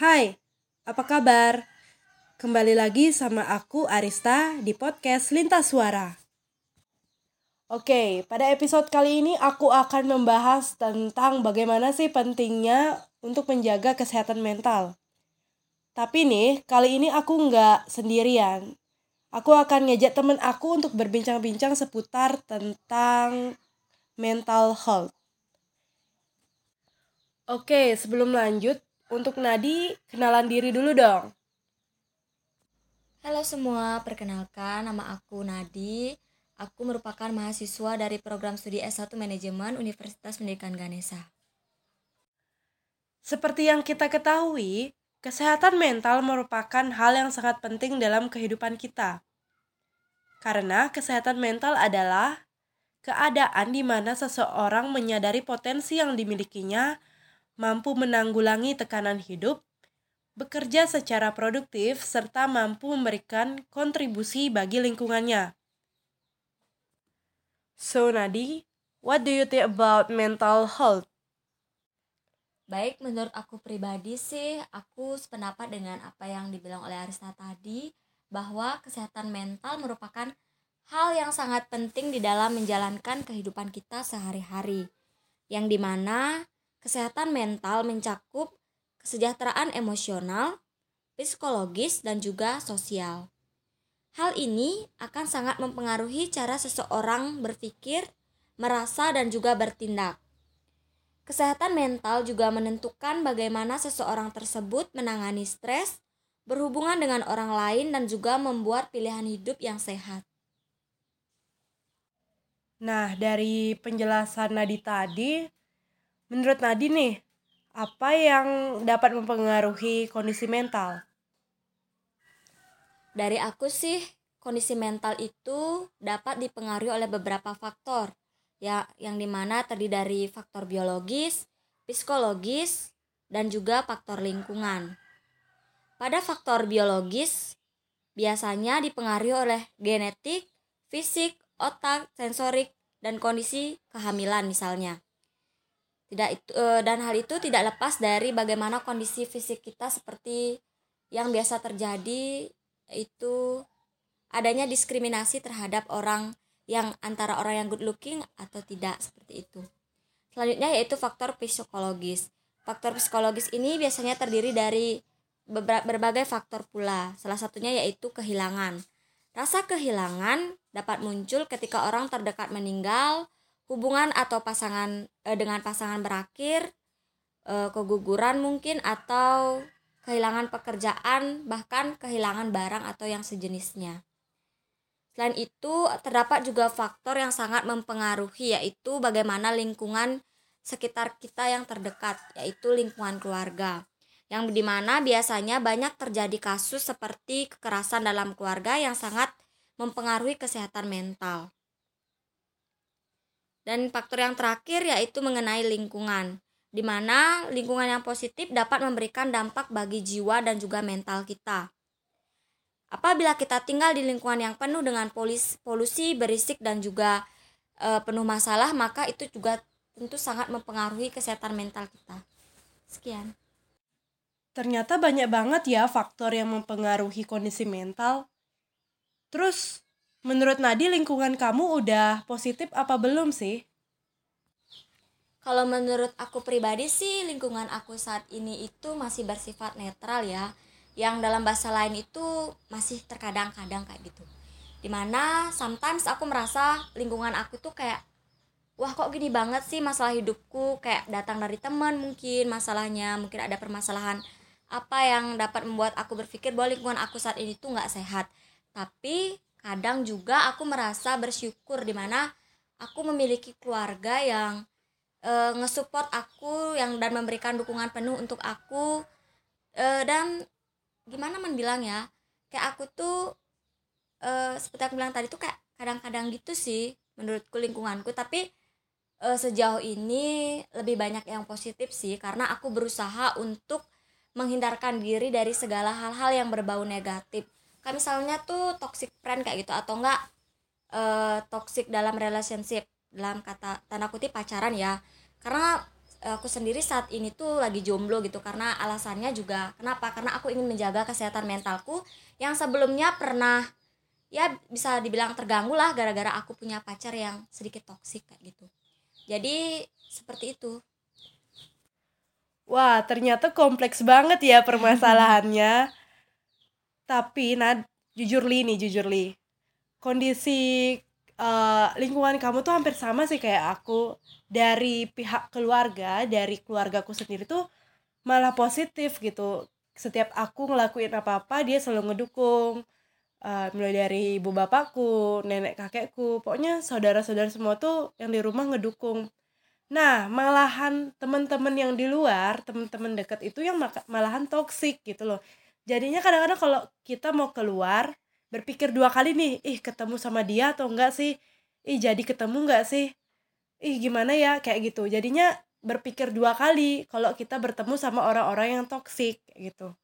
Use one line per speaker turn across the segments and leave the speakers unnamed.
Hai, apa kabar? Kembali lagi sama aku Arista di podcast Lintas Suara. Oke, pada episode kali ini aku akan membahas tentang bagaimana sih pentingnya untuk menjaga kesehatan mental. Tapi nih, kali ini aku nggak sendirian. Aku akan ngejak temen aku untuk berbincang-bincang seputar tentang mental health. Oke, sebelum lanjut, untuk Nadi, kenalan diri dulu dong.
Halo semua, perkenalkan nama aku Nadi. Aku merupakan mahasiswa dari program studi S1 Manajemen Universitas Pendidikan Ganesha.
Seperti yang kita ketahui, Kesehatan mental merupakan hal yang sangat penting dalam kehidupan kita. Karena kesehatan mental adalah keadaan di mana seseorang menyadari potensi yang dimilikinya, mampu menanggulangi tekanan hidup, bekerja secara produktif, serta mampu memberikan kontribusi bagi lingkungannya. So, Nadi, what do you think about mental health?
Baik, menurut aku pribadi sih, aku sependapat dengan apa yang dibilang oleh Arista tadi, bahwa kesehatan mental merupakan hal yang sangat penting di dalam menjalankan kehidupan kita sehari-hari. Yang di mana kesehatan mental mencakup kesejahteraan emosional, psikologis, dan juga sosial. Hal ini akan sangat mempengaruhi cara seseorang berpikir, merasa, dan juga bertindak. Kesehatan mental juga menentukan bagaimana seseorang tersebut menangani stres, berhubungan dengan orang lain, dan juga membuat pilihan hidup yang sehat.
Nah, dari penjelasan Nadi tadi, menurut Nadi nih, apa yang dapat mempengaruhi kondisi mental?
Dari aku sih, kondisi mental itu dapat dipengaruhi oleh beberapa faktor, ya yang di mana terdiri dari faktor biologis, psikologis, dan juga faktor lingkungan. Pada faktor biologis, biasanya dipengaruhi oleh genetik, fisik, otak, sensorik, dan kondisi kehamilan misalnya. Tidak itu e, dan hal itu tidak lepas dari bagaimana kondisi fisik kita seperti yang biasa terjadi itu adanya diskriminasi terhadap orang yang antara orang yang good looking atau tidak seperti itu. Selanjutnya yaitu faktor psikologis. Faktor psikologis ini biasanya terdiri dari berbagai faktor pula. Salah satunya yaitu kehilangan. Rasa kehilangan dapat muncul ketika orang terdekat meninggal, hubungan atau pasangan eh, dengan pasangan berakhir, eh, keguguran mungkin atau kehilangan pekerjaan, bahkan kehilangan barang atau yang sejenisnya. Selain itu, terdapat juga faktor yang sangat mempengaruhi yaitu bagaimana lingkungan sekitar kita yang terdekat, yaitu lingkungan keluarga. Yang di mana biasanya banyak terjadi kasus seperti kekerasan dalam keluarga yang sangat mempengaruhi kesehatan mental. Dan faktor yang terakhir yaitu mengenai lingkungan, di mana lingkungan yang positif dapat memberikan dampak bagi jiwa dan juga mental kita. Apabila kita tinggal di lingkungan yang penuh dengan polis, polusi, berisik dan juga e, penuh masalah, maka itu juga tentu sangat mempengaruhi kesehatan mental kita. Sekian.
Ternyata banyak banget ya faktor yang mempengaruhi kondisi mental. Terus, menurut Nadi lingkungan kamu udah positif apa belum sih?
Kalau menurut aku pribadi sih lingkungan aku saat ini itu masih bersifat netral ya. Yang dalam bahasa lain itu masih terkadang-kadang kayak gitu. Di mana sometimes aku merasa lingkungan aku tuh kayak wah kok gini banget sih masalah hidupku? Kayak datang dari teman mungkin masalahnya mungkin ada permasalahan apa yang dapat membuat aku berpikir bahwa lingkungan aku saat ini tuh nggak sehat. Tapi kadang juga aku merasa bersyukur di mana aku memiliki keluarga yang e, ngesupport aku yang dan memberikan dukungan penuh untuk aku. E, dan gimana man bilang ya kayak aku tuh uh, seperti aku bilang tadi tuh kayak kadang-kadang gitu sih menurutku lingkunganku. Tapi uh, sejauh ini lebih banyak yang positif sih karena aku berusaha untuk menghindarkan diri dari segala hal-hal yang berbau negatif kayak misalnya tuh toxic friend kayak gitu atau enggak uh, toxic dalam relationship dalam kata tanda kutip pacaran ya. Karena aku sendiri saat ini tuh lagi jomblo gitu karena alasannya juga kenapa? Karena aku ingin menjaga kesehatan mentalku yang sebelumnya pernah ya bisa dibilang terganggu lah gara-gara aku punya pacar yang sedikit toksik kayak gitu. Jadi seperti itu.
Wah ternyata kompleks banget ya permasalahannya tapi nah jujur li nih jujur li. Kondisi uh, lingkungan kamu tuh hampir sama sih kayak aku. Dari pihak keluarga dari keluargaku sendiri tuh malah positif gitu. Setiap aku ngelakuin apa-apa dia selalu ngedukung. Uh, mulai dari ibu bapakku nenek kakekku pokoknya saudara-saudara semua tuh yang di rumah ngedukung. Nah malahan teman-teman yang di luar teman-teman dekat itu yang malahan toksik gitu loh jadinya kadang-kadang kalau kita mau keluar berpikir dua kali nih ih ketemu sama dia atau enggak sih? Ih jadi ketemu enggak sih? Ih gimana ya? Kayak gitu. Jadinya berpikir dua kali kalau kita bertemu sama orang-orang yang toksik gitu.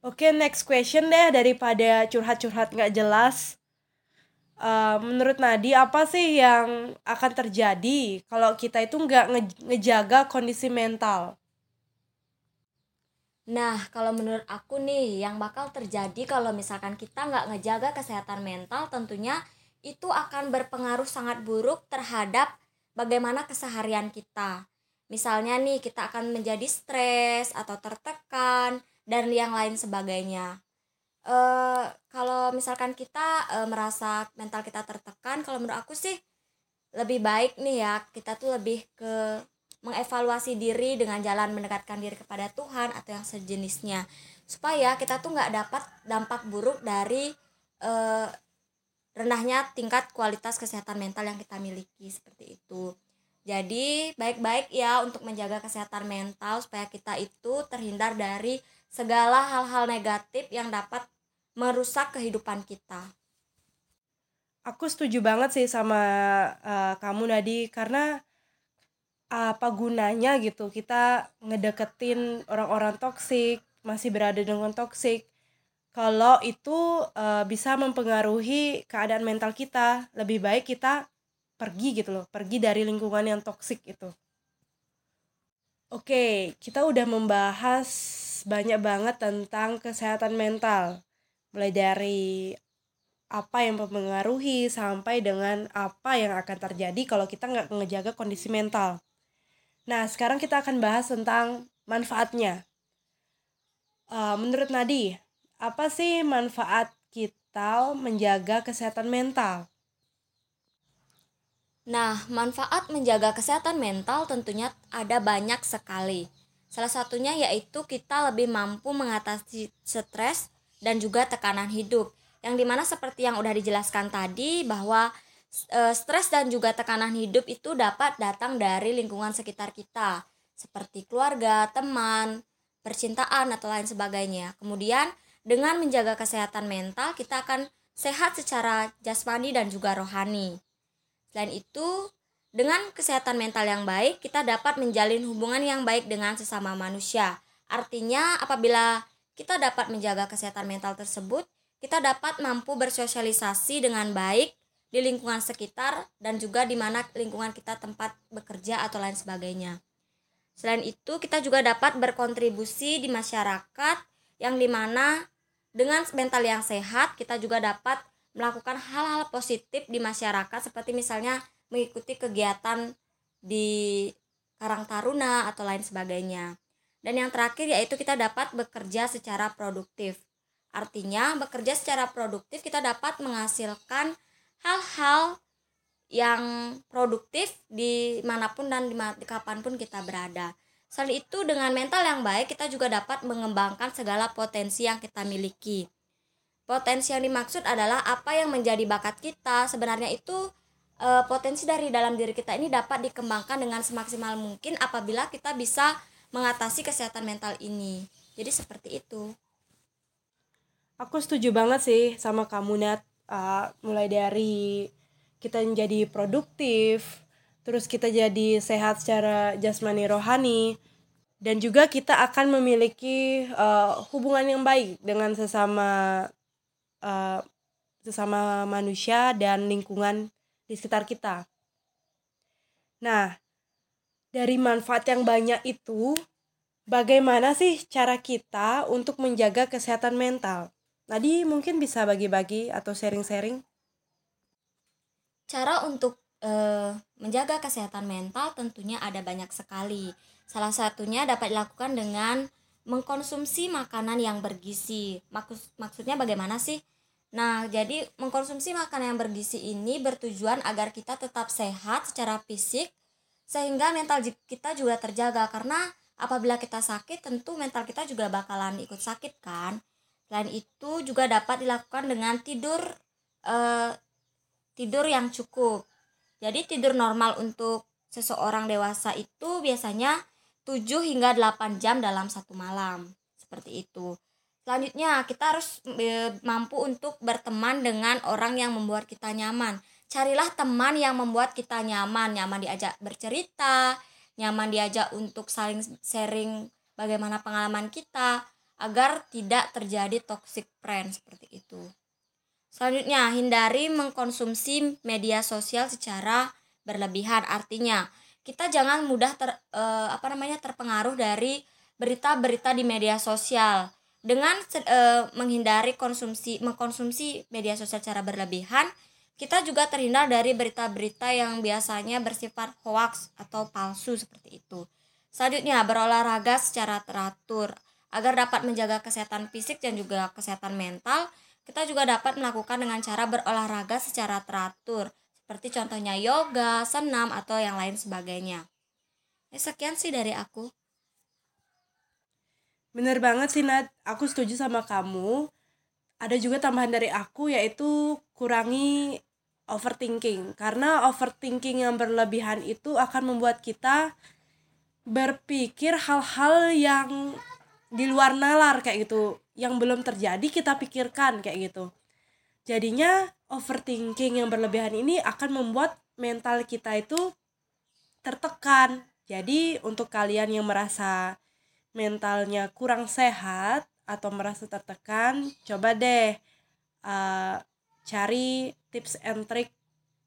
Oke next question deh daripada curhat-curhat nggak jelas. Uh, menurut Nadi apa sih yang akan terjadi kalau kita itu nggak nge ngejaga kondisi mental
Nah, kalau menurut aku nih, yang bakal terjadi kalau misalkan kita nggak ngejaga kesehatan mental, tentunya itu akan berpengaruh sangat buruk terhadap bagaimana keseharian kita. Misalnya nih, kita akan menjadi stres atau tertekan dan yang lain sebagainya. E, kalau misalkan kita e, merasa mental kita tertekan, kalau menurut aku sih lebih baik nih ya kita tuh lebih ke mengevaluasi diri dengan jalan mendekatkan diri kepada Tuhan atau yang sejenisnya. Supaya kita tuh nggak dapat dampak buruk dari eh, rendahnya tingkat kualitas kesehatan mental yang kita miliki seperti itu. Jadi baik-baik ya untuk menjaga kesehatan mental supaya kita itu terhindar dari segala hal-hal negatif yang dapat merusak kehidupan kita.
Aku setuju banget sih sama uh, kamu Nadi. Karena apa gunanya gitu kita ngedeketin orang-orang toksik masih berada dengan toksik. Kalau itu uh, bisa mempengaruhi keadaan mental kita. Lebih baik kita pergi gitu loh pergi dari lingkungan yang toksik itu. Oke kita udah membahas banyak banget tentang kesehatan mental. Mulai dari apa yang mempengaruhi sampai dengan apa yang akan terjadi kalau kita nggak ngejaga kondisi mental Nah, sekarang kita akan bahas tentang manfaatnya. Uh, menurut Nadi, apa sih manfaat kita menjaga kesehatan mental?
Nah, manfaat menjaga kesehatan mental tentunya ada banyak sekali. Salah satunya yaitu kita lebih mampu mengatasi stres dan juga tekanan hidup. Yang di mana seperti yang udah dijelaskan tadi bahwa Eh, stres dan juga tekanan hidup itu dapat datang dari lingkungan sekitar kita, seperti keluarga, teman, percintaan, atau lain sebagainya. Kemudian, dengan menjaga kesehatan mental, kita akan sehat secara jasmani dan juga rohani. Selain itu, dengan kesehatan mental yang baik, kita dapat menjalin hubungan yang baik dengan sesama manusia. Artinya, apabila kita dapat menjaga kesehatan mental tersebut, kita dapat mampu bersosialisasi dengan baik di lingkungan sekitar dan juga di mana lingkungan kita tempat bekerja atau lain sebagainya. Selain itu, kita juga dapat berkontribusi di masyarakat yang di mana dengan mental yang sehat, kita juga dapat melakukan hal-hal positif di masyarakat seperti misalnya mengikuti kegiatan di Karang Taruna atau lain sebagainya. Dan yang terakhir yaitu kita dapat bekerja secara produktif. Artinya, bekerja secara produktif kita dapat menghasilkan hal-hal yang produktif di mana pun dan di, kapan pun kita berada. Selain itu dengan mental yang baik kita juga dapat mengembangkan segala potensi yang kita miliki. Potensi yang dimaksud adalah apa yang menjadi bakat kita. Sebenarnya itu e, potensi dari dalam diri kita ini dapat dikembangkan dengan semaksimal mungkin apabila kita bisa mengatasi kesehatan mental ini. Jadi seperti itu.
Aku setuju banget sih sama kamu Nat uh, mulai dari kita menjadi produktif terus kita jadi sehat secara jasmani rohani dan juga kita akan memiliki uh, hubungan yang baik dengan sesama uh, sesama manusia dan lingkungan di sekitar kita. Nah, dari manfaat yang banyak itu, bagaimana sih cara kita untuk menjaga kesehatan mental? Tadi mungkin bisa bagi-bagi atau sharing-sharing.
Cara untuk e, menjaga kesehatan mental tentunya ada banyak sekali. Salah satunya dapat dilakukan dengan mengkonsumsi makanan yang bergizi. Maksud, maksudnya bagaimana sih? Nah, jadi mengkonsumsi makanan yang bergizi ini bertujuan agar kita tetap sehat secara fisik sehingga mental kita juga terjaga karena apabila kita sakit tentu mental kita juga bakalan ikut sakit kan. Selain itu juga dapat dilakukan dengan tidur eh, tidur yang cukup. Jadi tidur normal untuk seseorang dewasa itu biasanya 7 hingga 8 jam dalam satu malam. Seperti itu. Selanjutnya, kita harus e, mampu untuk berteman dengan orang yang membuat kita nyaman. Carilah teman yang membuat kita nyaman, nyaman diajak bercerita, nyaman diajak untuk saling sharing bagaimana pengalaman kita agar tidak terjadi toxic friend seperti itu. Selanjutnya, hindari mengkonsumsi media sosial secara berlebihan. Artinya, kita jangan mudah ter, eh, apa namanya terpengaruh dari berita-berita di media sosial dengan e, menghindari konsumsi mengkonsumsi media sosial secara berlebihan kita juga terhindar dari berita-berita yang biasanya bersifat hoax atau palsu seperti itu. Selanjutnya, berolahraga secara teratur agar dapat menjaga kesehatan fisik dan juga kesehatan mental. Kita juga dapat melakukan dengan cara berolahraga secara teratur, seperti contohnya yoga, senam, atau yang lain sebagainya. Ya, sekian sih dari aku.
Bener banget sih Nat, aku setuju sama kamu. Ada juga tambahan dari aku yaitu kurangi overthinking. Karena overthinking yang berlebihan itu akan membuat kita berpikir hal-hal yang di luar nalar kayak gitu. Yang belum terjadi kita pikirkan kayak gitu. Jadinya overthinking yang berlebihan ini akan membuat mental kita itu tertekan. Jadi untuk kalian yang merasa mentalnya kurang sehat atau merasa tertekan, coba deh uh, cari tips and trick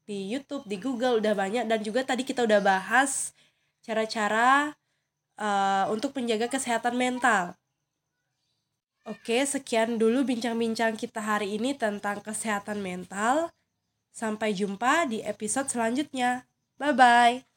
di YouTube, di Google udah banyak dan juga tadi kita udah bahas cara-cara uh, untuk menjaga kesehatan mental. Oke, sekian dulu bincang-bincang kita hari ini tentang kesehatan mental. Sampai jumpa di episode selanjutnya. Bye bye.